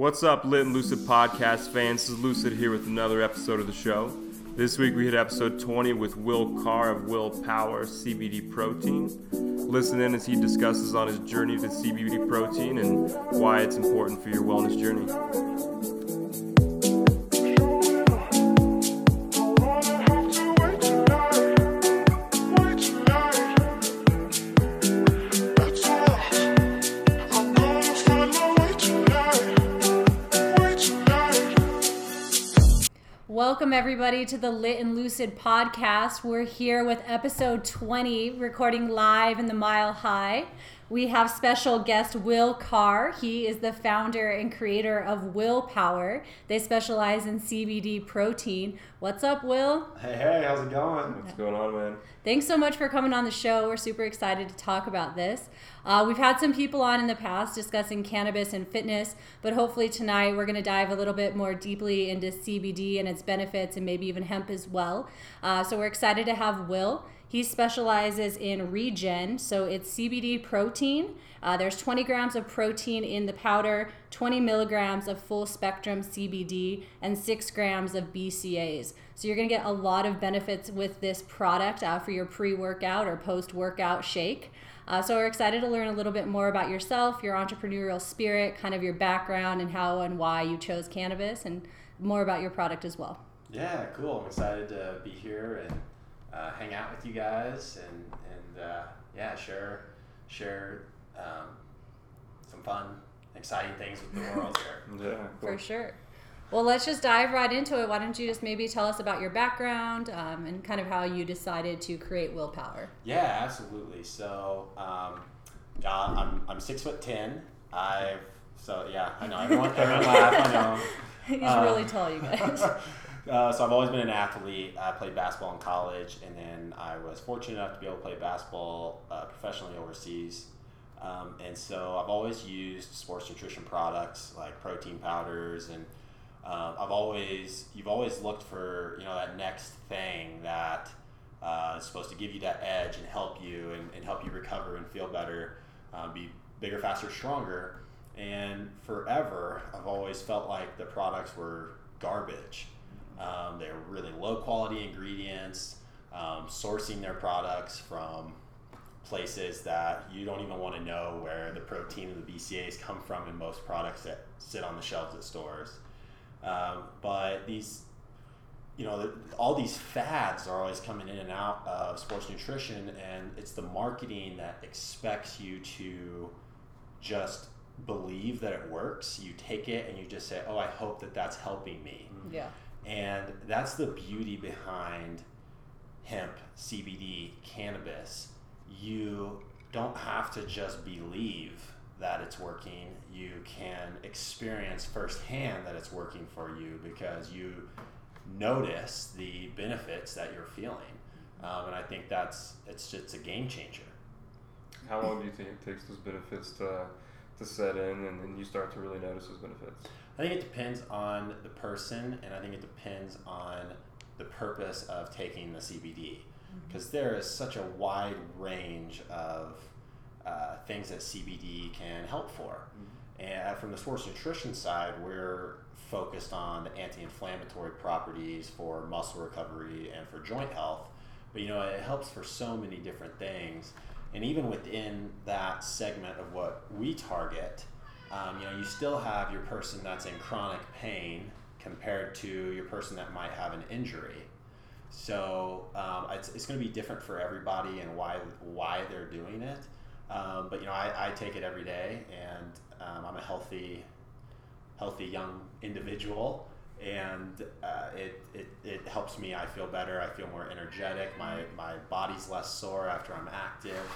What's up, Lit and Lucid podcast fans? This is Lucid here with another episode of the show. This week we hit episode 20 with Will Carr of Will Power CBD Protein. Listen in as he discusses on his journey to CBD protein and why it's important for your wellness journey. Everybody, to the Lit and Lucid podcast. We're here with episode 20, recording live in the Mile High. We have special guest Will Carr. He is the founder and creator of Willpower. They specialize in CBD protein. What's up, Will? Hey, hey, how's it going? What's going on, man? Thanks so much for coming on the show. We're super excited to talk about this. Uh, we've had some people on in the past discussing cannabis and fitness, but hopefully tonight we're going to dive a little bit more deeply into CBD and its benefits and maybe even hemp as well. Uh, so we're excited to have Will. He specializes in regen, so it's CBD protein. Uh, there's 20 grams of protein in the powder, 20 milligrams of full spectrum CBD, and 6 grams of BCAAs. So you're to get a lot of benefits with this product uh, for your pre workout or post workout shake. Uh, so we're excited to learn a little bit more about yourself, your entrepreneurial spirit, kind of your background, and how and why you chose cannabis, and more about your product as well. Yeah, cool. I'm excited to be here and uh, hang out with you guys and and uh, yeah, share share um, some fun, exciting things with the world here. Yeah, For sure. Well, let's just dive right into it. Why don't you just maybe tell us about your background um, and kind of how you decided to create Willpower? Yeah, absolutely. So, um, yeah, I'm I'm six foot ten. I've so yeah, I know everyone everyone laugh. I know. He's Uh, really tall, you guys. Uh, so I've always been an athlete. I played basketball in college, and then I was fortunate enough to be able to play basketball uh, professionally overseas. Um, and so I've always used sports nutrition products like protein powders, and um, I've always you've always looked for you know that next thing that uh, is supposed to give you that edge and help you and, and help you recover and feel better, um, be bigger, faster, stronger. And forever, I've always felt like the products were garbage. Um, they're really low quality ingredients, um, sourcing their products from places that you don't even want to know where the protein and the BCAAs come from in most products that sit on the shelves at stores. Um, but these, you know, the, all these fads are always coming in and out of sports nutrition, and it's the marketing that expects you to just believe that it works. You take it and you just say, "Oh, I hope that that's helping me." yeah. And that's the beauty behind hemp, CBD, cannabis. You don't have to just believe that it's working. You can experience firsthand that it's working for you because you notice the benefits that you're feeling. Um, and I think that's it's just a game changer. How long do you think it takes those benefits to, to set in and then you start to really notice those benefits? I think it depends on the person, and I think it depends on the purpose of taking the CBD, because mm-hmm. there is such a wide range of uh, things that CBD can help for. Mm-hmm. And uh, from the sports nutrition side, we're focused on the anti-inflammatory properties for muscle recovery and for joint health. But you know, it helps for so many different things. And even within that segment of what we target, um, you know, you still have your person that's in chronic pain compared to your person that might have an injury. So um, it's, it's going to be different for everybody and why why they're doing it. Um, but you know, I, I take it every day, and um, I'm a healthy, healthy young individual, and uh, it, it, it helps me. I feel better. I feel more energetic. My my body's less sore after I'm active.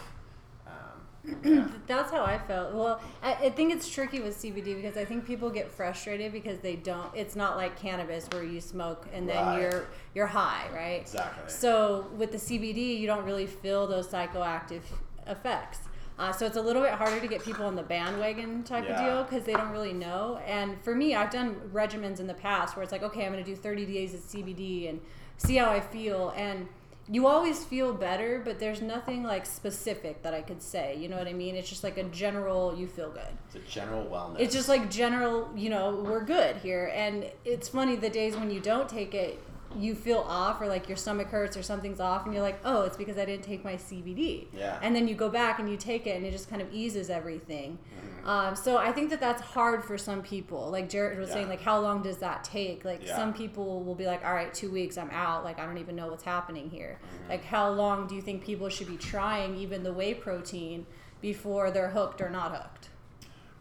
Yeah. That's how I felt. Well, I, I think it's tricky with CBD because I think people get frustrated because they don't. It's not like cannabis where you smoke and then Right. you're you're high, right? Exactly. So with the CBD, you don't really feel those psychoactive effects. Uh, so it's a little bit harder to get people on the bandwagon type of deal because they don't really know. And for me, I've done regimens in the past where it's like, okay, I'm going to do 30 days of CBD and see how I feel. And you always feel better, but there's nothing like specific that I could say. You know what I mean? It's just like a general, you feel good. It's a general wellness. It's just like general, you know, we're good here. And it's funny the days when you don't take it, you feel off or like your stomach hurts or something's off and you're like, oh, it's because I didn't take my CBD. Yeah. And then you go back and you take it and it just kind of eases everything. Um, so I think that that's hard for some people. Like Jared was Yeah. saying, like how long does that take? Like Yeah. some people will be like, all right, two weeks, I'm out. Like I don't even know what's happening here. Mm-hmm. Like how long do you think people should be trying even the whey protein before they're hooked or not hooked?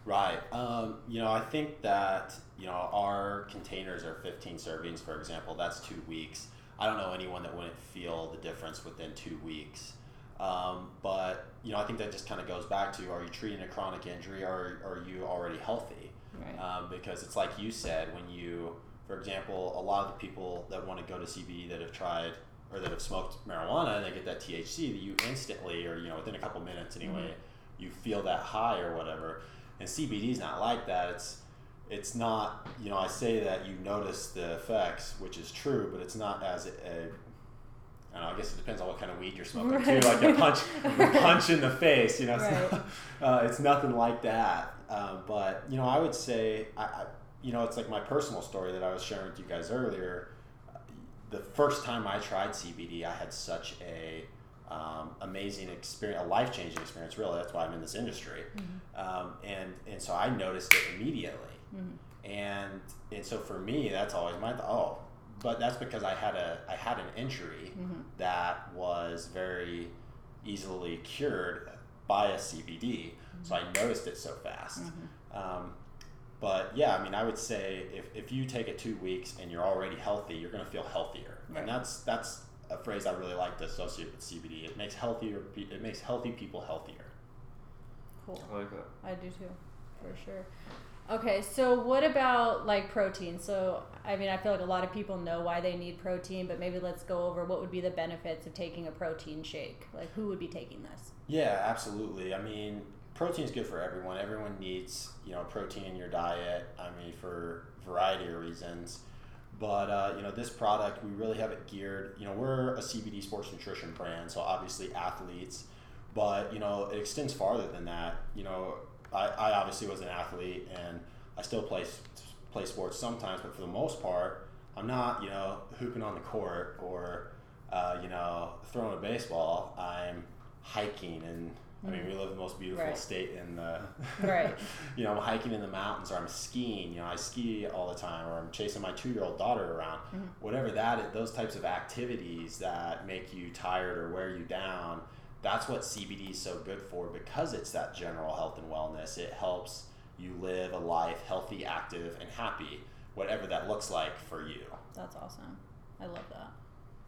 Right. Um, you know, I think that, you know, our containers are 15 servings, for example. That's two weeks. I don't know anyone that wouldn't feel the difference within two weeks. Um, but, you know, I think that just kind of goes back to are you treating a chronic injury or are you already healthy? Right. Um, because it's like you said, when you, for example, a lot of the people that want to go to CBD that have tried or that have smoked marijuana and they get that THC that you instantly, or, you know, within a couple minutes anyway, you feel that high or whatever. And CBD is not like that. It's it's not you know I say that you notice the effects, which is true, but it's not as a, I don't know. I guess it depends on what kind of weed you're smoking Right. too. Like a punch, a punch in the face. You know, it's, Right. not, uh, it's nothing like that. Uh, but you know, I would say, I, I, you know, it's like my personal story that I was sharing with you guys earlier. The first time I tried CBD, I had such a um, amazing experience, a life changing experience. Really, that's why I'm in this industry. Um, and and so I noticed it immediately. And and so for me, that's always my th- oh, but that's because I had a I had an injury that was very easily cured by a CBD. So I noticed it so fast. Um, but yeah, I mean, I would say if, if you take it two weeks and you're already healthy, you're going to feel healthier, Right. and that's that's a phrase I really like to associate with CBD. It makes healthier it makes healthy people healthier. Cool. I like that. I do too, for sure. Okay, so what about like protein? So, I mean, I feel like a lot of people know why they need protein, but maybe let's go over what would be the benefits of taking a protein shake. Like, who would be taking this? Yeah, absolutely. I mean, protein is good for everyone. Everyone needs, you know, protein in your diet. I mean, for a variety of reasons. But uh, you know, this product we really have it geared. You know, we're a CBD sports nutrition brand, so obviously athletes. But you know, it extends farther than that. You know, I, I obviously was an athlete, and I still play play sports sometimes. But for the most part, I'm not, you know, hooping on the court or, uh, you know, throwing a baseball. I'm hiking, and I mean, we live in the most beautiful Right. state in the. Right. you know, I'm hiking in the mountains, or I'm skiing. You know, I ski all the time, or I'm chasing my two-year-old daughter around. Whatever that is, those types of activities that make you tired or wear you down. That's what CBD is so good for because it's that general health and wellness. It helps you live a life healthy, active, and happy, whatever that looks like for you. That's awesome. I love that.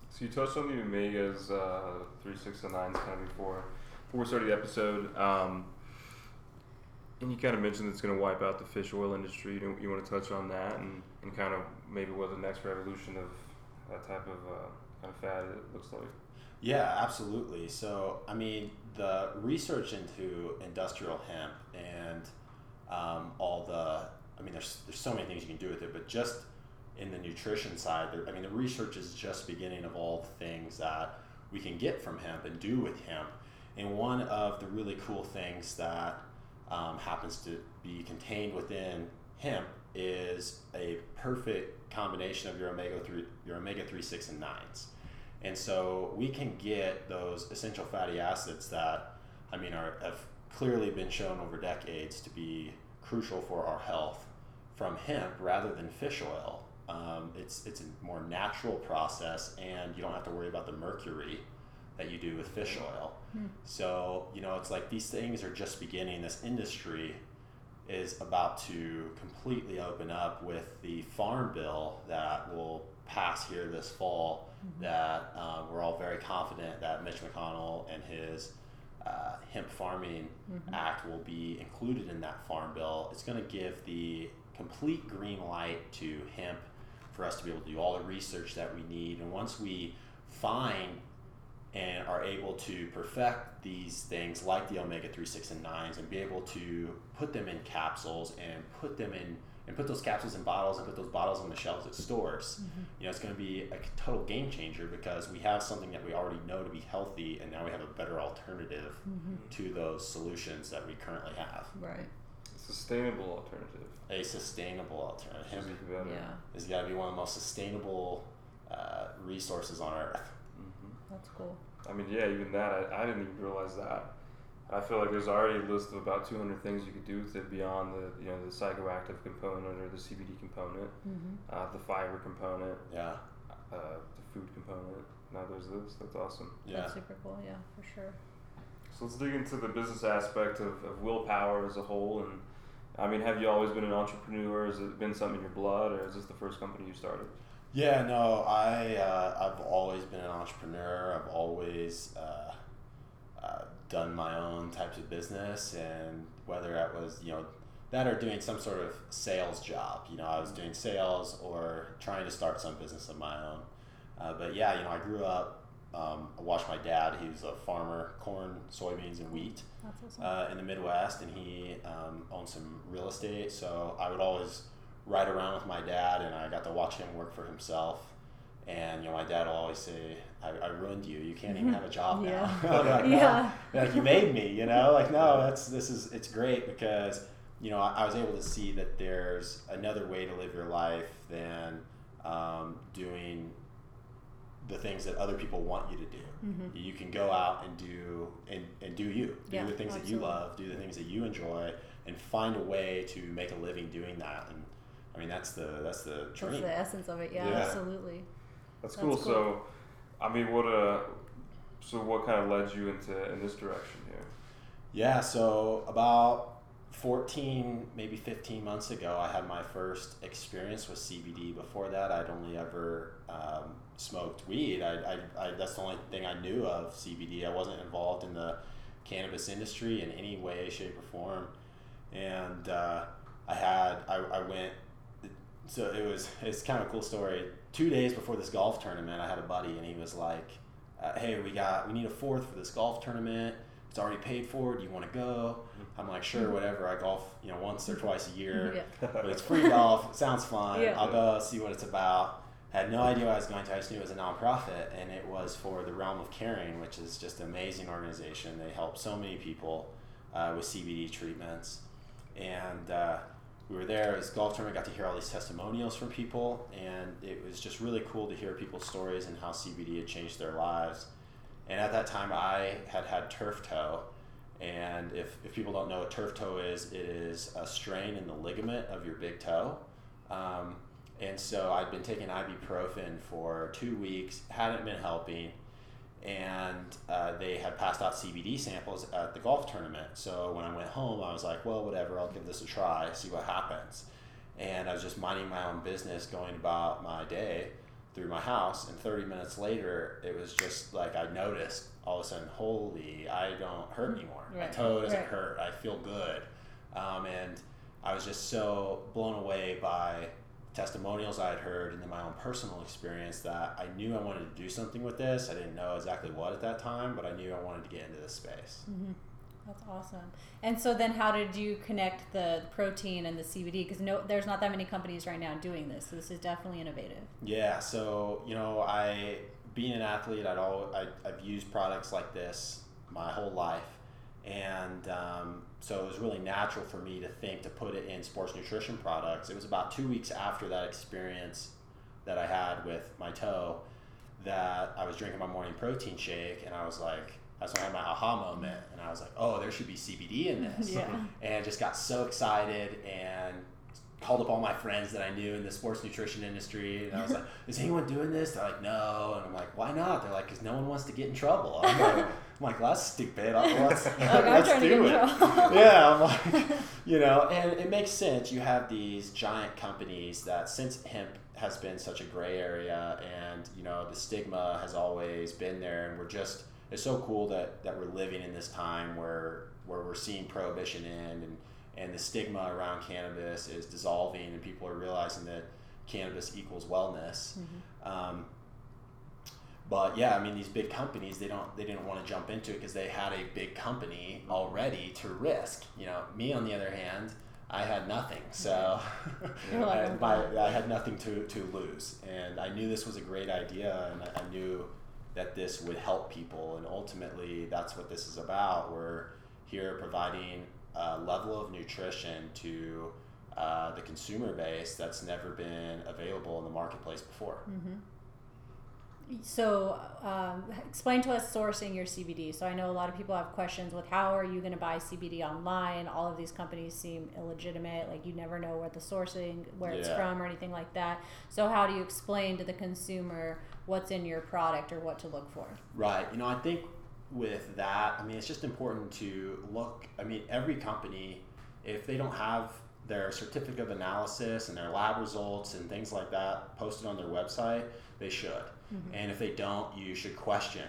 So you touched on the omegas, uh, three, six, and nines kind of before before we started the episode. Um, and you kind of mentioned it's going to wipe out the fish oil industry. You, you want to touch on that and, and kind of maybe what the next revolution of that type of uh, kind of fad it looks like. Yeah, absolutely. So, I mean, the research into industrial hemp and um, all the, I mean, there's there's so many things you can do with it, but just in the nutrition side, I mean, the research is just beginning of all the things that we can get from hemp and do with hemp. And one of the really cool things that um, happens to be contained within hemp is a perfect combination of your omega three, your omega three, six, and nines. And so we can get those essential fatty acids that, I mean, are, have clearly been shown over decades to be crucial for our health from hemp rather than fish oil. Um, it's, it's a more natural process, and you don't have to worry about the mercury that you do with fish oil. So, you know, it's like these things are just beginning. This industry is about to completely open up with the farm bill that will pass here this fall. That uh, we're all very confident that Mitch McConnell and his uh, hemp farming act will be included in that farm bill. It's going to give the complete green light to hemp for us to be able to do all the research that we need. And once we find and are able to perfect these things like the omega 3 6 and 9s and be able to put them in capsules and put them in and put those capsules in bottles and put those bottles on the shelves at stores. Mm-hmm. You know, it's going to be a total game changer because we have something that we already know to be healthy, and now we have a better alternative mm-hmm. to those solutions that we currently have. Right. Sustainable alternative. A sustainable alternative. Hemp yeah. has got to be one of the most sustainable uh, resources on earth. That's cool. I mean, yeah, even that, I, I didn't even realize that. I feel like there's already a list of about 200 things you could do with it beyond the you know the psychoactive component or the CBD component, mm-hmm. uh, the fiber component, yeah, uh, the food component. Now there's this. That's awesome. Yeah, that's super cool. Yeah, for sure. So let's dig into the business aspect of, of Will Power as a whole. And I mean, have you always been an entrepreneur? Has it been something in your blood, or is this the first company you started? Yeah, no, I uh, I've always been an entrepreneur. I've always uh, uh, done my own types of business, and whether that was you know that or doing some sort of sales job. You know, I was doing sales or trying to start some business of my own. Uh, but yeah, you know, I grew up. Um, I watched my dad. He was a farmer, corn, soybeans, and wheat awesome. uh, in the Midwest, and he um, owned some real estate. So I would always ride around with my dad, and I got to watch him work for himself. And you know, my dad will always say, "I, I ruined you. You can't even have a job yeah. now." like, yeah. like you made me. You know, like no, that's this is it's great because you know I, I was able to see that there's another way to live your life than um, doing the things that other people want you to do. Mm-hmm. You can go out and do and, and do you. Do yeah, the things absolutely. that you love, do the things that you enjoy and find a way to make a living doing that. And I mean, that's the that's the dream. That's the essence of it. Yeah, Yeah. absolutely. That's That's cool. cool. So, I mean, what uh, so what kind of led you into in this direction here? Yeah, so about 14, maybe 15 months ago, I had my first experience with CBD. Before that, I'd only ever um, smoked weed. I, I, I, that's the only thing I knew of CBD. I wasn't involved in the cannabis industry in any way, shape, or form. And uh, I had, I, I went, so it was, it's kind of a cool story. Two days before this golf tournament, I had a buddy and he was like, uh, hey, we got, we need a fourth for this golf tournament it's already paid for. Do you want to go? I'm like, sure, whatever. I golf, you know, once or twice a year, Yeah. but it's free golf. It sounds fun. Yeah. I'll go see what it's about. Had no idea what I was going to. I just knew it was a nonprofit, and it was for the Realm of Caring, which is just an amazing organization. They help so many people uh, with CBD treatments, and uh, we were there. as golf tournament. Got to hear all these testimonials from people, and it was just really cool to hear people's stories and how CBD had changed their lives. And at that time, I had had turf toe. And if, if people don't know what turf toe is, it is a strain in the ligament of your big toe. Um, and so I'd been taking ibuprofen for two weeks, hadn't been helping. And uh, they had passed out CBD samples at the golf tournament. So when I went home, I was like, well, whatever, I'll give this a try, see what happens. And I was just minding my own business, going about my day through my house and 30 minutes later it was just like i noticed all of a sudden holy i don't hurt anymore my toe doesn't right. hurt i feel good um, and i was just so blown away by testimonials i had heard and then my own personal experience that i knew i wanted to do something with this i didn't know exactly what at that time but i knew i wanted to get into this space Mm-hmm. That's awesome. And so then, how did you connect the protein and the CBD? Because no, there's not that many companies right now doing this. So this is definitely innovative. Yeah, so you know, I being an athlete, I'd all I, I've used products like this my whole life, and um, so it was really natural for me to think to put it in sports nutrition products. It was about two weeks after that experience that I had with my toe that I was drinking my morning protein shake, and I was like. That's when I had my aha moment, and I was like, "Oh, there should be CBD in this." Yeah. and just got so excited and called up all my friends that I knew in the sports nutrition industry, and I was like, "Is anyone doing this?" They're like, "No," and I'm like, "Why not?" They're like, "Cause no one wants to get in trouble." I'm like, I'm like well, "That's stupid. Let's, let's to get do it." yeah, I'm like, you know, and it makes sense. You have these giant companies that since hemp has been such a gray area, and you know the stigma has always been there, and we're just it's so cool that that we're living in this time where where we're seeing prohibition end and and the stigma around cannabis is dissolving and people are realizing that cannabis equals wellness um, but yeah i mean these big companies they don't they didn't want to jump into it because they had a big company already to risk you know me on the other hand I had nothing. So I, my, I had nothing to, to lose. And I knew this was a great idea, and I, I knew that this would help people. And ultimately, that's what this is about. We're here providing a level of nutrition to uh, the consumer base that's never been available in the marketplace before. So, um, explain to us sourcing your CBD. So, I know a lot of people have questions with how are you going to buy CBD online? All of these companies seem illegitimate. Like, you never know where the sourcing, where it's from, or anything like that. So, how do you explain to the consumer what's in your product or what to look for? Right. You know, I think with that, I mean, it's just important to look. I mean, every company, if they don't have their certificate of analysis and their lab results and things like that posted on their website, they should. Mm-hmm. And if they don't, you should question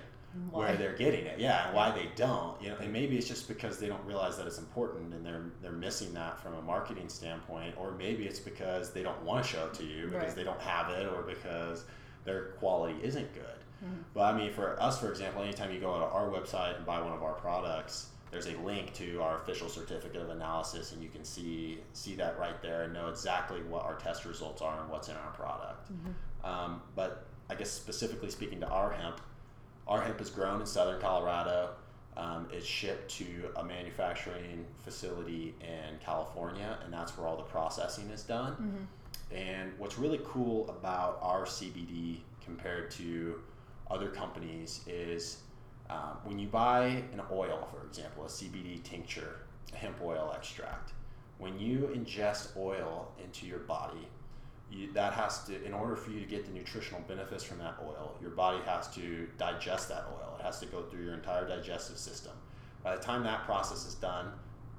Why? where they're getting it. Yeah, and why they don't. You know, and maybe it's just because they don't realize that it's important and they're they're missing that from a marketing standpoint, or maybe it's because they don't want to show it to you because Right. they don't have it or because their quality isn't good. Mm-hmm. But I mean, for us, for example, anytime you go to our website and buy one of our products, there's a link to our official certificate of analysis, and you can see see that right there and know exactly what our test results are and what's in our product. Um, but I guess specifically speaking to our hemp, our hemp is grown in southern Colorado. Um, it's shipped to a manufacturing facility in California, and that's where all the processing is done. And what's really cool about our CBD compared to other companies is um, when you buy an oil, for example, a CBD tincture, a hemp oil extract, when you ingest oil into your body, you, that has to, in order for you to get the nutritional benefits from that oil, your body has to digest that oil. It has to go through your entire digestive system. By the time that process is done,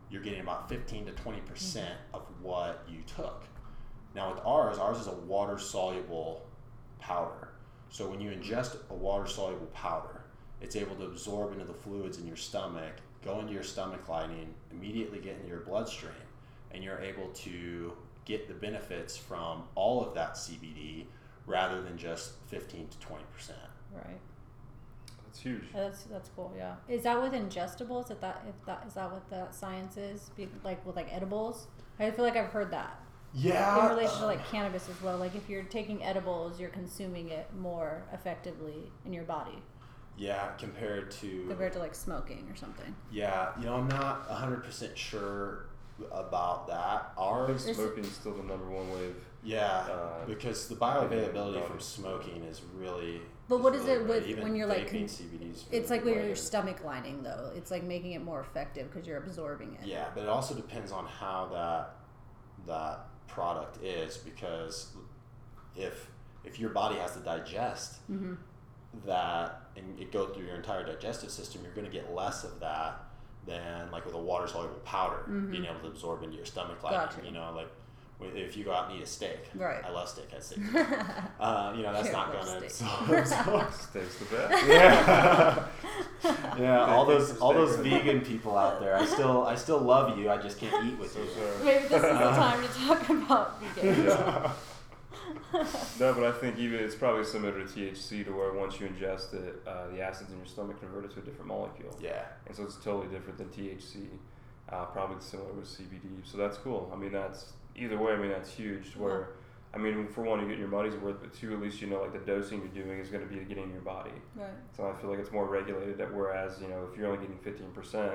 you're getting about 15 to 20% of what you took. Now, with ours, ours is a water soluble powder. So, when you ingest a water soluble powder, it's able to absorb into the fluids in your stomach, go into your stomach lining, immediately get into your bloodstream, and you're able to get the benefits from all of that CBD rather than just 15 to 20%. Right. That's huge. That's that's cool. Yeah. Is that with ingestibles? If that if that is that what the science is? Be, like with like edibles? I feel like I've heard that Yeah. in relation to like cannabis as well. Like if you're taking edibles, you're consuming it more effectively in your body Yeah, compared to. compared to like smoking or something. Yeah, you know, I'm not 100% sure about that. Ours, think smoking is still the number one way of yeah, Uh, because the bioavailability from smoking is really. But what is really it great. with Even when you're, like, vaping con- CBD's It's like with your stomach lining though. It's like making it more effective because you're absorbing it. Yeah, but it also depends on how that that product is because if if your body has to digest Mm-hmm. That and it go through your entire digestive system, you're going to get less of that than like with a water soluble powder being able to absorb into your stomach. Like Gotcha. you know, like if you go out and eat a steak, Right. I love steak. I steak. uh, you know, that's not going to steak. absorb. steaks the best. yeah, yeah. All those all those vegan people out there. I still I still love you. I just can't eat with So you. sorry. Maybe this is the time to talk about vegan. Yeah. No, but I think even it's probably similar to THC, to where once you ingest it, uh, the acids in your stomach convert it to a different molecule, Yeah. and so it's totally different than THC. Uh, probably similar with CBD, so that's cool. I mean, that's either way. I mean, that's huge. Where, I mean, for one, you get your money's worth, but two, at least you know like the dosing you're doing is going to be getting in your body. Right. So I feel like it's more regulated. That whereas you know if you're only getting 15 percent,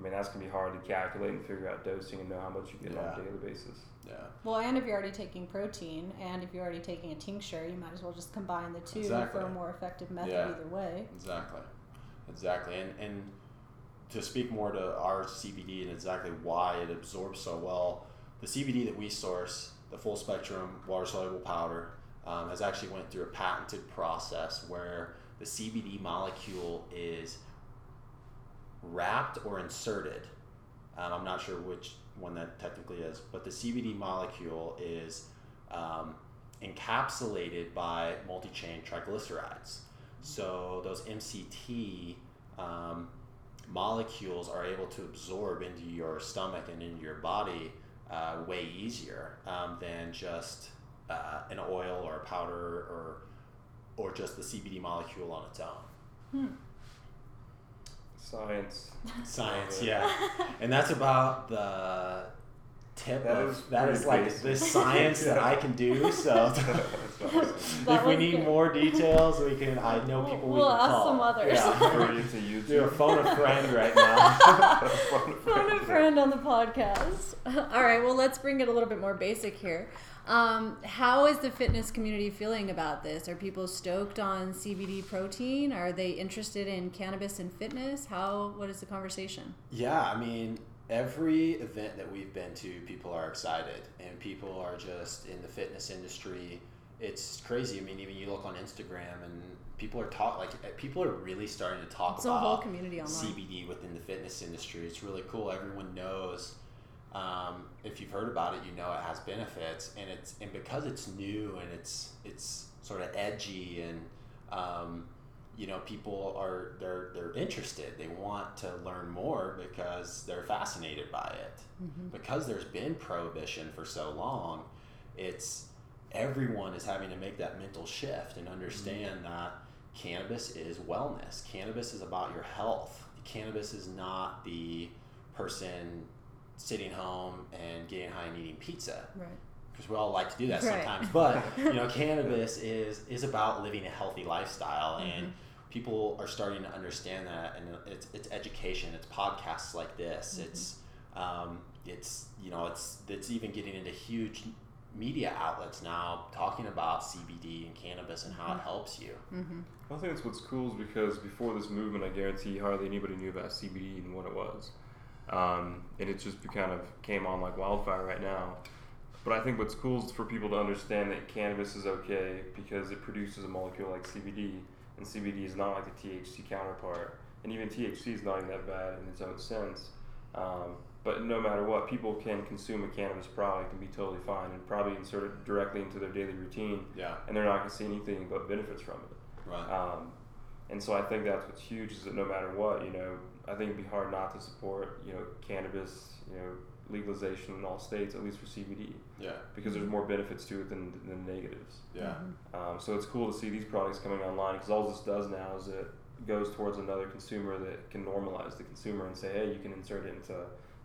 I mean that's gonna be hard to calculate and figure out dosing and know how much you get on a daily basis. Yeah. Well, and if you're already taking protein, and if you're already taking a tincture, you might as well just combine the two Exactly. for a more effective method Yeah. either way. Exactly. Exactly. And and to speak more to our CBD and exactly why it absorbs so well, the CBD that we source, the full spectrum water soluble powder, um, has actually went through a patented process where the CBD molecule is wrapped or inserted. Um, I'm not sure which one that technically is, but the CBD molecule is um, encapsulated by multi-chain triglycerides. So those MCT um, molecules are able to absorb into your stomach and into your body uh, way easier um, than just uh, an oil or a powder or or just the CBD molecule on its own. Science. Science, yeah, and that's about the tip That of is that pretty is like basic. the science that I can do. So awesome. If we need good. more details, we can. I know people we'll we can ask call. some others. Yeah. Bring it to YouTube. Do a phone a friend right now. Phone a friend on the podcast. All right, well, let's bring it a little bit more basic here. Um, how is the fitness community feeling about this? Are people stoked on CBD protein? Are they interested in cannabis and fitness? How? What is the conversation? Yeah, I mean, every event that we've been to, people are excited, and people are just in the fitness industry. It's crazy. I mean, even you look on Instagram, and people are talk like uh, people are really starting to talk It's about whole community online. CBD within the fitness industry. It's really cool. Everyone knows. Um, if you've heard about it, you know it has benefits, and it's and because it's new and it's it's sort of edgy and um, you know people are they're they're interested. They want to learn more because they're fascinated by it. Because there's been prohibition for so long, it's everyone is having to make that mental shift and understand that cannabis is wellness. Cannabis is about your health. Cannabis is not the person sitting home and getting high and eating pizza Right. because we all like to do that Right. sometimes. But you know, cannabis is is about living a healthy lifestyle, and Mm-hmm. people are starting to understand that. And it's it's education. It's podcasts like this. Mm-hmm. It's um, it's you know it's it's even getting into huge media outlets now talking about CBD and cannabis and Mm-hmm. how it helps you. I think that's what's cool is because before this movement, I guarantee hardly anybody knew about CBD and what it was. Um, and it just kind of came on like wildfire right now. But I think what's cool is for people to understand that cannabis is okay because it produces a molecule like CBD, and CBD is not like the THC counterpart. And even THC is not even that bad in its own sense. Um, but no matter what, people can consume a cannabis product and be totally fine and probably insert it directly into their daily routine, Yeah. and they're not going to see anything but benefits from it. Right. Um, and so I think that's what's huge is that no matter what, you know, I think it'd be hard not to support, you know, cannabis, you know, legalization in all states, at least for CBD, yeah. because there's more benefits to it than, than negatives. Yeah. Um, so it's cool to see these products coming online because all this does now is it goes towards another consumer that can normalize the consumer and say, hey, you can insert it into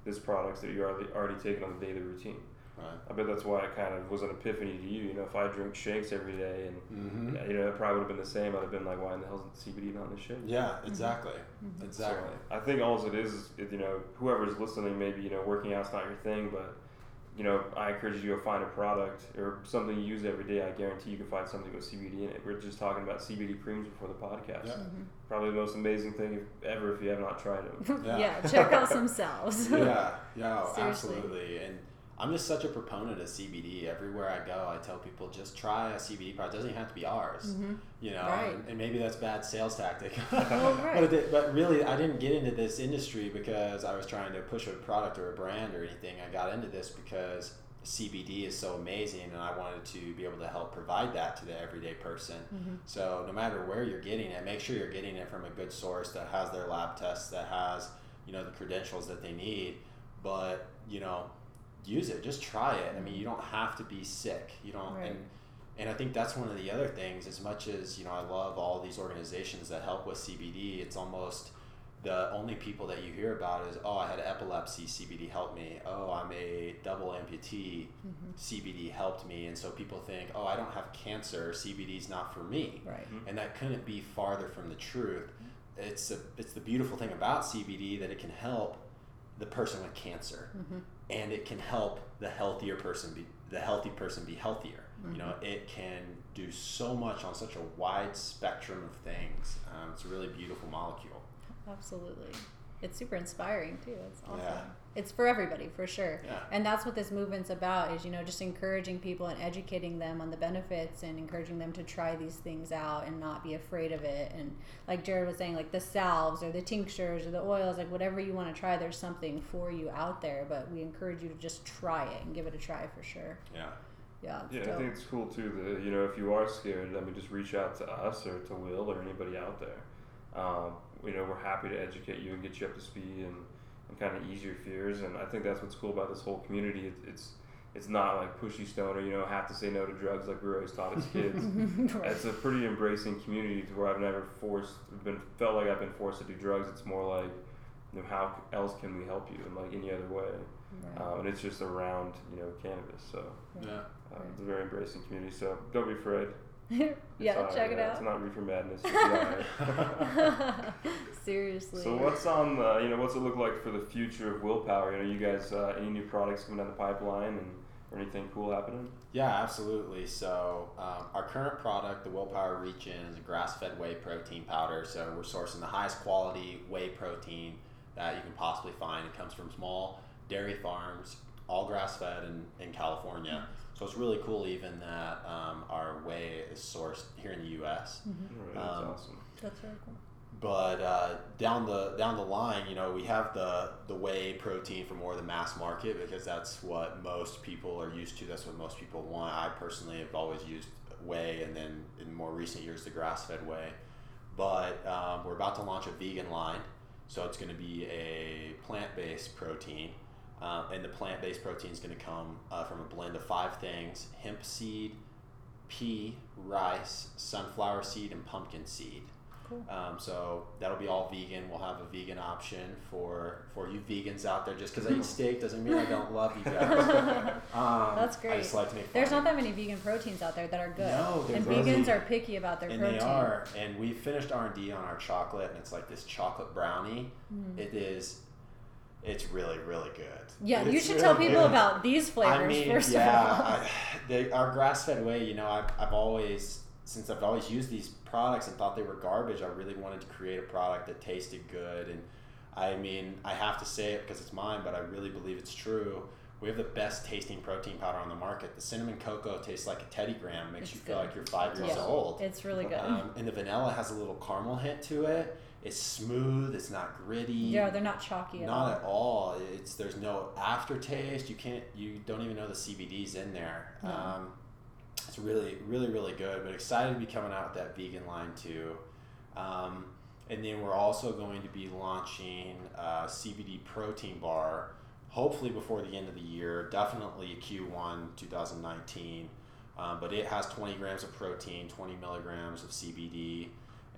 this products that you're already, already taking on the daily routine. Right. I bet that's why it kind of was an epiphany to you. You know, if I drink shakes every day and Mm-hmm. yeah, you know, it probably would have been the same. I'd have been like, why in the hell is CBD not in the shake? Yeah. Exactly. Exactly. So I think all it is is, you know, whoever's listening, maybe, you know, working out's not your thing, but, you know, I encourage you to find a product or something you use every day. I guarantee you can find something with CBD in it. We are just talking about CBD creams before the podcast. Yeah. Probably the most amazing thing ever if you have not tried them. Yeah. yeah. check out some salves. yeah, yeah, Seriously. absolutely. And I'm just such a proponent of CBD. Everywhere I go, I tell people just try a CBD product. It doesn't even have to be ours. Mm-hmm. You know, Right. and, and maybe that's bad sales tactic. Well, right. but, it, but really, I didn't get into this industry because I was trying to push a product or a brand or anything. I got into this because CBD is so amazing, and I wanted to be able to help provide that to the everyday person. Mm-hmm. So no matter where you're getting it, make sure you're getting it from a good source that has their lab tests, that has you know the credentials that they need. But you know, use it. Just try it. I mean, you don't have to be sick. You don't. Right. And and I think that's one of the other things. As much as you know, I love all these organizations that help with CBD. It's almost the only people that you hear about is oh I had epilepsy CBD helped me oh I'm a double amputee mm-hmm. CBD helped me and so people think oh I don't have cancer CBD's not for me Right. Mm-hmm. and that couldn't be farther from the truth it's a, it's the beautiful thing about CBD that it can help the person with cancer mm-hmm. And it can help the healthier person be the healthy person be healthier you know it can do so much on such a wide spectrum of things um, it's a really beautiful molecule Absolutely. It's super inspiring too. It's awesome. Yeah. It's for everybody, for sure. Yeah. And that's what this movement's about is, you know, just encouraging people and educating them on the benefits and encouraging them to try these things out and not be afraid of it. And like Jared was saying, like the salves or the tinctures or the oils, like whatever you want to try, there's something for you out there. But we encourage you to just try it and give it a try for sure. yeah Yeah. it's Yeah, I think it's cool too that you know if you are scared, I mean, just reach out to us or to Will or anybody out there. Um, you know, we're happy to educate you and get you up to speed and, and kind of ease your fears. And I think that's what's cool about this whole community. It, it's it's not like pushy stoner, you know, have to say no to drugs like we were always taught as kids. Right. It's a pretty embracing community to where I've never forced, been felt like I've been forced to do drugs. It's more like, you know, how else can we help you in like any other way? Right. um, and it's just around you know cannabis. So Yeah. uh, Right. it's a very embracing community. So don't be afraid. yeah, It's all- check it yeah, It's not reefer madness. It's Seriously. So what's on the, you know what's it look like for the future of Willpower? You know, you guys uh, any new products coming down the pipeline and or anything cool happening? Yeah, absolutely. So um, our current product, the Willpower Regen, is a grass-fed whey protein powder. So we're sourcing the highest quality whey protein that you can possibly find. It comes from small dairy farms, all grass-fed in, in California. So it's really cool even that um, our whey is sourced here in the U.S. Mm-hmm. All right, that's Um, awesome. That's very cool. But uh, down the down the line, you know, we have the the whey protein for more of the mass market because that's what most people are used to. That's what most people want. I personally have always used whey, and then in more recent years, the grass fed whey. But um, we're about to launch a vegan line, so it's going to be a plant based protein. Uh, and the plant based protein is going to come uh, from a blend of five things hemp seed, pea, rice, sunflower seed, and pumpkin seed. Cool. Um, so that'll be all vegan. We'll have a vegan option for for you vegans out there. Just because I eat steak doesn't mean I don't love you guys. Um, That's I great. just like to make There's not that many vegan proteins out there that are good. No, and really- vegans are picky about their and protein. they are. And we finished R and D on our chocolate, and it's like this chocolate brownie. Mm. It is. It's really really good. Yeah, you should really tell people good. about these flavors I mean, first yeah, of all. I, they, our grass-fed whey. You know, I've, I've always since I've always used these products and thought they were garbage. I really wanted to create a product that tasted good, and I mean, I have to say it because it's mine, but I really believe it's true. We have the best tasting protein powder on the market. The cinnamon cocoa tastes like a Teddy Graham, makes It's you feel like you're five years Yeah. old. It's really good. Um, and the vanilla has a little caramel hint to it. It's smooth. It's not gritty. yeah, they're not chalky at Not all. at all. It's there's no aftertaste. You can't. You don't even know the CBD's in there. No. Um, it's really, really, really good. But excited to be coming out with that vegan line too. Um, and then we're also going to be launching a CBD protein bar, hopefully before the end of the year. Definitely Q1 2019. Um, but it has 20 grams of protein, 20 milligrams of CBD,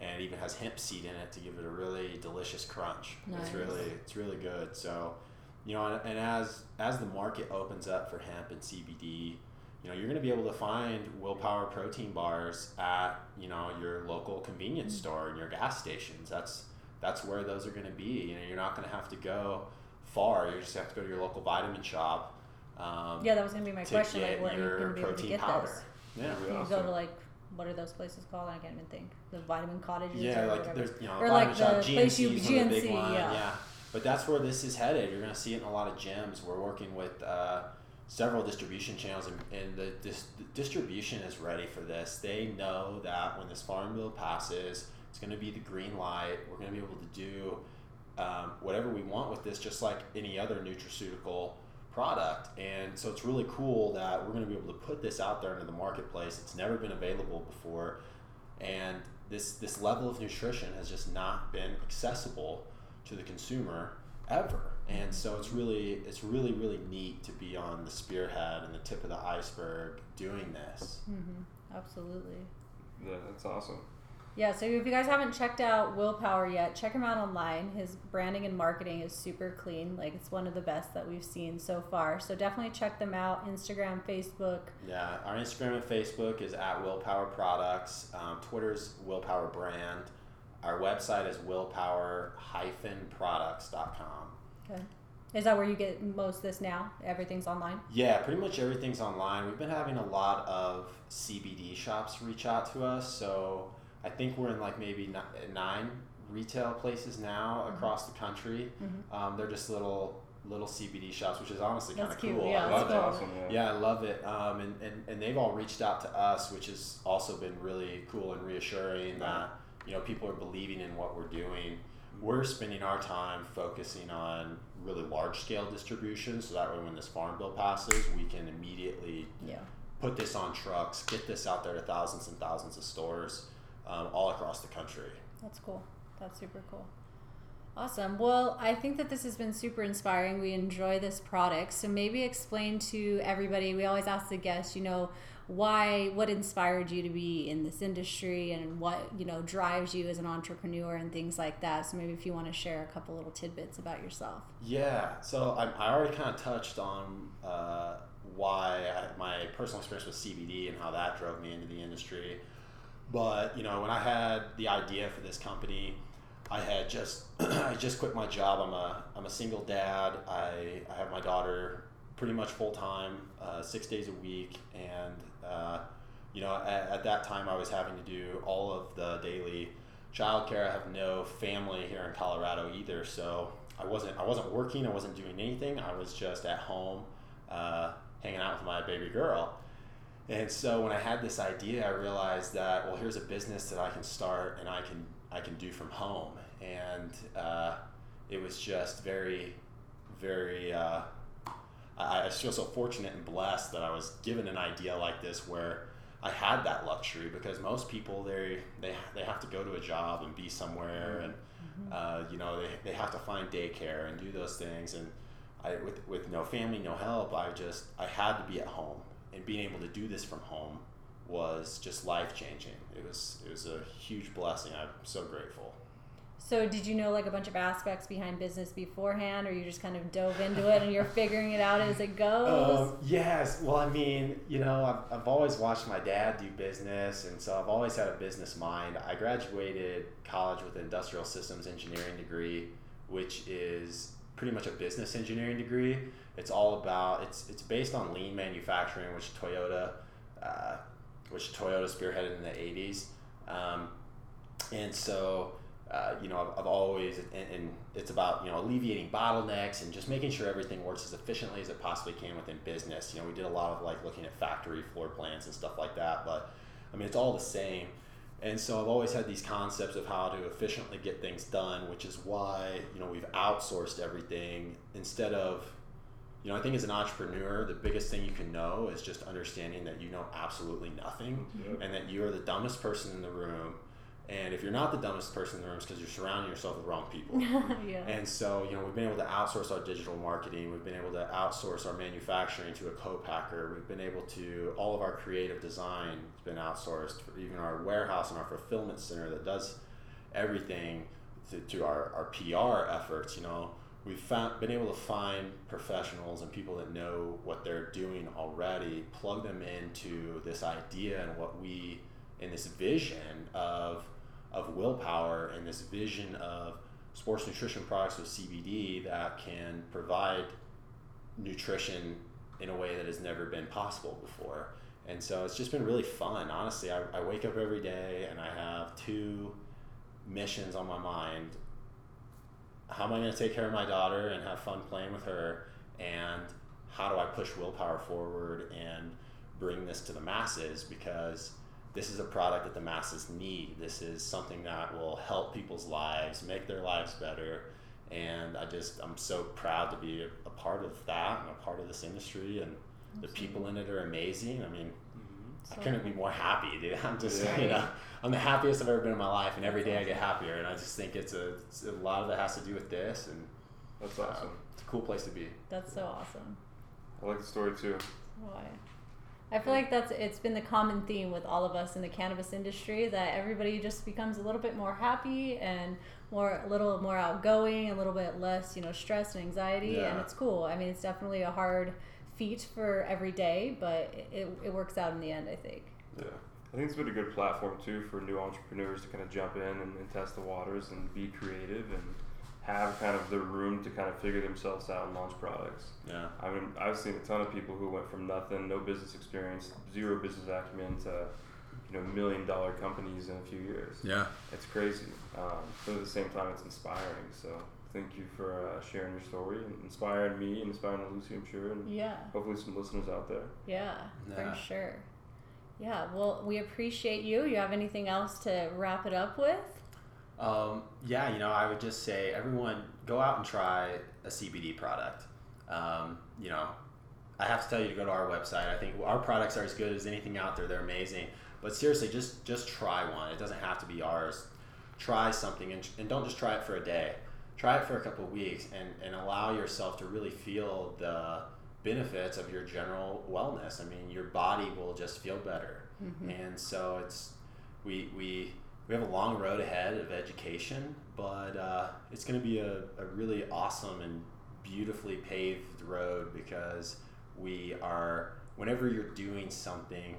and it even has hemp seed in it to give it a really delicious crunch. Nice. It's really it's really good. So, you know, and, and as as the market opens up for hemp and CBD, you know, you're going to be able to find Willpower protein bars at you know your local convenience Mm. store and your gas stations. That's that's where those are going to be. You know, you're not going to have to go far. You just have to go to your local vitamin shop. Um, yeah, that was gonna be my to question. Like, get where are you your gonna be able to protein powder. this? Yeah. You awesome. go to like what are those places called? I can't even think. The vitamin cottages. Yeah, or like whatever. there's you know Or like shop, the place you- GNC is one of the big GNC, one, yeah. But that's where this is headed. You're going to see it in a lot of gyms. We're working with uh, several distribution channels, and, and the, dis- the distribution is ready for this. They know that when this farm bill passes, it's going to be the green light. We're going to be able to do um, whatever we want with this, just like any other nutraceutical product. And so it's really cool that we're going to be able to put this out there into the marketplace. It's never been available before, and this this level of nutrition has just not been accessible to the consumer ever. And so it's really it's really really neat to be on the spearhead and the tip of the iceberg doing this. Mm-hmm. Absolutely. Yeah, that's awesome. Yeah, so if you guys haven't checked out Willpower yet, check him out online. His branding and marketing is super clean. Like it's one of the best that we've seen so far. So definitely check them out. Instagram, Facebook. Yeah, our Instagram and Facebook is at Willpower Products. Um, Twitter's Willpower Brand. Our website is willpower-products.com. Okay. Is that where you get most of this now? Everything's online? Yeah, pretty much everything's online. We've been having a lot of CBD shops reach out to us, so I think we're in like maybe nine retail places now Mhm. across the country. Mhm. Um, they're just little little CBD shops, which is honestly kind of cool. yeah, I that's love that's it. cool. awesome. Yeah. Yeah, I love it. Um, and, and, and they've all reached out to us, which has also been really cool and reassuring that, you know, people are believing in what we're doing. We're spending our time focusing on really large scale distribution so that way when this farm bill passes, we can immediately Yeah. put this on trucks, get this out there to thousands and thousands of stores um, all across the country. That's cool. That's super cool. Awesome. Well, I think that this has been super inspiring. We enjoy this product. So maybe explain to everybody, we always ask the guests, you know, why what inspired you to be in this industry and what, you know, drives you as an entrepreneur and things like that. So maybe if you want to share a couple little tidbits about yourself. Yeah. So I, I already kind of touched on uh, why I, my personal experience with CBD and how that drove me into the industry. But, you know, when I had the idea for this company, I had just I just quit my job. I'm a I'm a single dad. I, I have my daughter pretty much full time, uh, six days a week, and uh, you know at, at, that time I was having to do all of the daily childcare. I have no family here in Colorado either, so I wasn't I wasn't working. I wasn't doing anything. I was just at home, uh, hanging out with my baby girl. And so when I had this idea, I realized that well, here's a business that I can start and I can I can do from home, and uh, it was just very, very. Uh, I, I feel so fortunate and blessed that I was given an idea like this where I had that luxury because most people they they they have to go to a job and be somewhere and mm-hmm. uh, you know they, they have to find daycare and do those things and I with with no family no help I just I had to be at home and being able to do this from home was just life changing. It was it was a huge blessing. I'm so grateful. So did you know like a bunch of aspects behind business beforehand, or you just kind of dove into it and you're figuring it out as it goes? Um, yes. Well, I mean, you know, I've, I've always watched my dad do business, and so I've always had a business mind. I graduated college with an industrial systems engineering degree, which is pretty much a business engineering degree. It's all about it's it's based on lean manufacturing, which Toyota. Uh, which Toyota spearheaded in the 80s. Um, and so, uh, you know, I've, I've always, and, and, it's about, you know, alleviating bottlenecks and just making sure everything works as efficiently as it possibly can within business. You know, we did a lot of like looking at factory floor plans and stuff like that, but I mean, it's all the same. And so I've always had these concepts of how to efficiently get things done, which is why, you know, we've outsourced everything instead of you know, I think as an entrepreneur, the biggest thing you can know is just understanding that you know absolutely nothing yep. and that you are the dumbest person in the room. And if you're not the dumbest person in the room, it's because you're surrounding yourself with wrong people. yeah. And so, you know, we've been able to outsource our digital marketing. We've been able to outsource our manufacturing to a co-packer. We've been able to, all of our creative design has been outsourced. Even our warehouse and our fulfillment center that does everything to, to our, our PR efforts, you know, we've found, been able to find professionals and people that know what they're doing already, plug them into this idea and what we, in this vision of, of willpower and this vision of sports nutrition products with CBD that can provide nutrition in a way that has never been possible before. And so it's just been really fun. Honestly, I, I wake up every day and I have two missions on my mind how am I going to take care of my daughter and have fun playing with her? And how do I push willpower forward and bring this to the masses? Because this is a product that the masses need. This is something that will help people's lives, make their lives better. And I just, I'm so proud to be a, a part of that and a part of this industry. And Absolutely. the people in it are amazing. I mean, I couldn't be more happy, dude. I'm just, yeah. you know, I'm the happiest I've ever been in my life, and every day I get happier. And I just think it's a, it's a lot of it has to do with this, and that's awesome. Uh, it's a cool place to be. That's so awesome. I like the story too. Why? I feel like that's it's been the common theme with all of us in the cannabis industry that everybody just becomes a little bit more happy and more a little more outgoing, a little bit less, you know, stress and anxiety, yeah. and it's cool. I mean, it's definitely a hard feat for every day, but it, it works out in the end, I think. Yeah. I think it's been a good platform too for new entrepreneurs to kind of jump in and, and, test the waters and be creative and have kind of the room to kind of figure themselves out and launch products. Yeah. I mean, I've seen a ton of people who went from nothing, no business experience, zero business acumen to, you know, million dollar companies in a few years. Yeah. It's crazy. Um, but at the same time, it's inspiring. So thank you for uh, sharing your story and inspiring me and inspiring Lucy, I'm sure, and yeah, hopefully some listeners out there. Yeah, yeah, for sure. Yeah, well, we appreciate you. You have anything else to wrap it up with? Um, yeah, you know, I would just say everyone go out and try a CBD product. Um, you know, I have to tell you to go to our website. I think our products are as good as anything out there. They're amazing. But seriously, just just try one. It doesn't have to be ours. Try something and, and don't just try it for a day try it for a couple of weeks and, and allow yourself to really feel the benefits of your general wellness. I mean, your body will just feel better. Mm-hmm. And so it's, we, we, we have a long road ahead of education, but uh, it's going to be a, a really awesome and beautifully paved road because we are, whenever you're doing something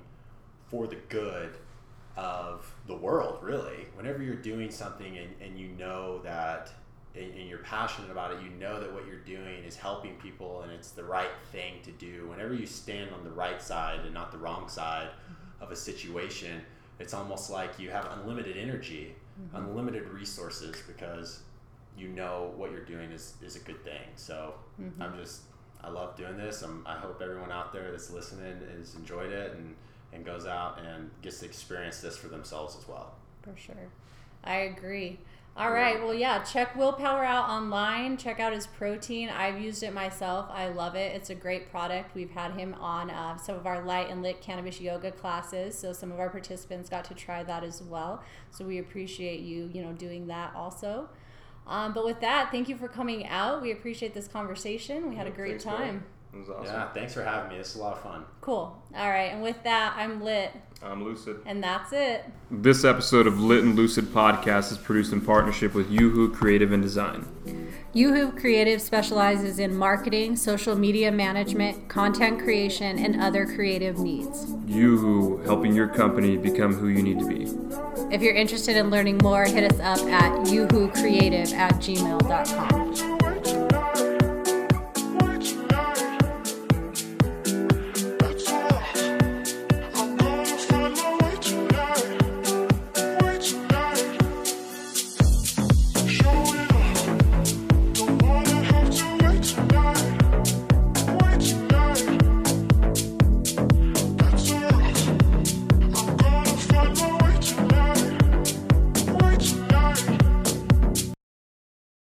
for the good of the world, really, whenever you're doing something and, and you know that and, and you're passionate about it, you know that what you're doing is helping people and it's the right thing to do. Whenever you stand on the right side and not the wrong side mm-hmm. of a situation, it's almost like you have unlimited energy, mm-hmm. unlimited resources because you know what you're doing is, is a good thing. So mm-hmm. I'm just, I love doing this. I'm, I hope everyone out there that's listening has enjoyed it and, and goes out and gets to experience this for themselves as well. For sure. I agree. All right. Well, yeah, check Willpower out online. Check out his protein. I've used it myself. I love it. It's a great product. We've had him on uh, some of our light and lit cannabis yoga classes, so some of our participants got to try that as well. So we appreciate you, you know, doing that also. Um, but with that, thank you for coming out. We appreciate this conversation. We had a great time. It was awesome. Yeah, thanks for having me. It's a lot of fun. Cool. All right, and with that, I'm lit. I'm lucid. And that's it. This episode of Lit and Lucid podcast is produced in partnership with Yoo-Hoo Creative and Design. Yoo-Hoo Creative specializes in marketing, social media management, content creation, and other creative needs. Yoo-Hoo helping your company become who you need to be. If you're interested in learning more, hit us up at youhoo creative at gmail.com.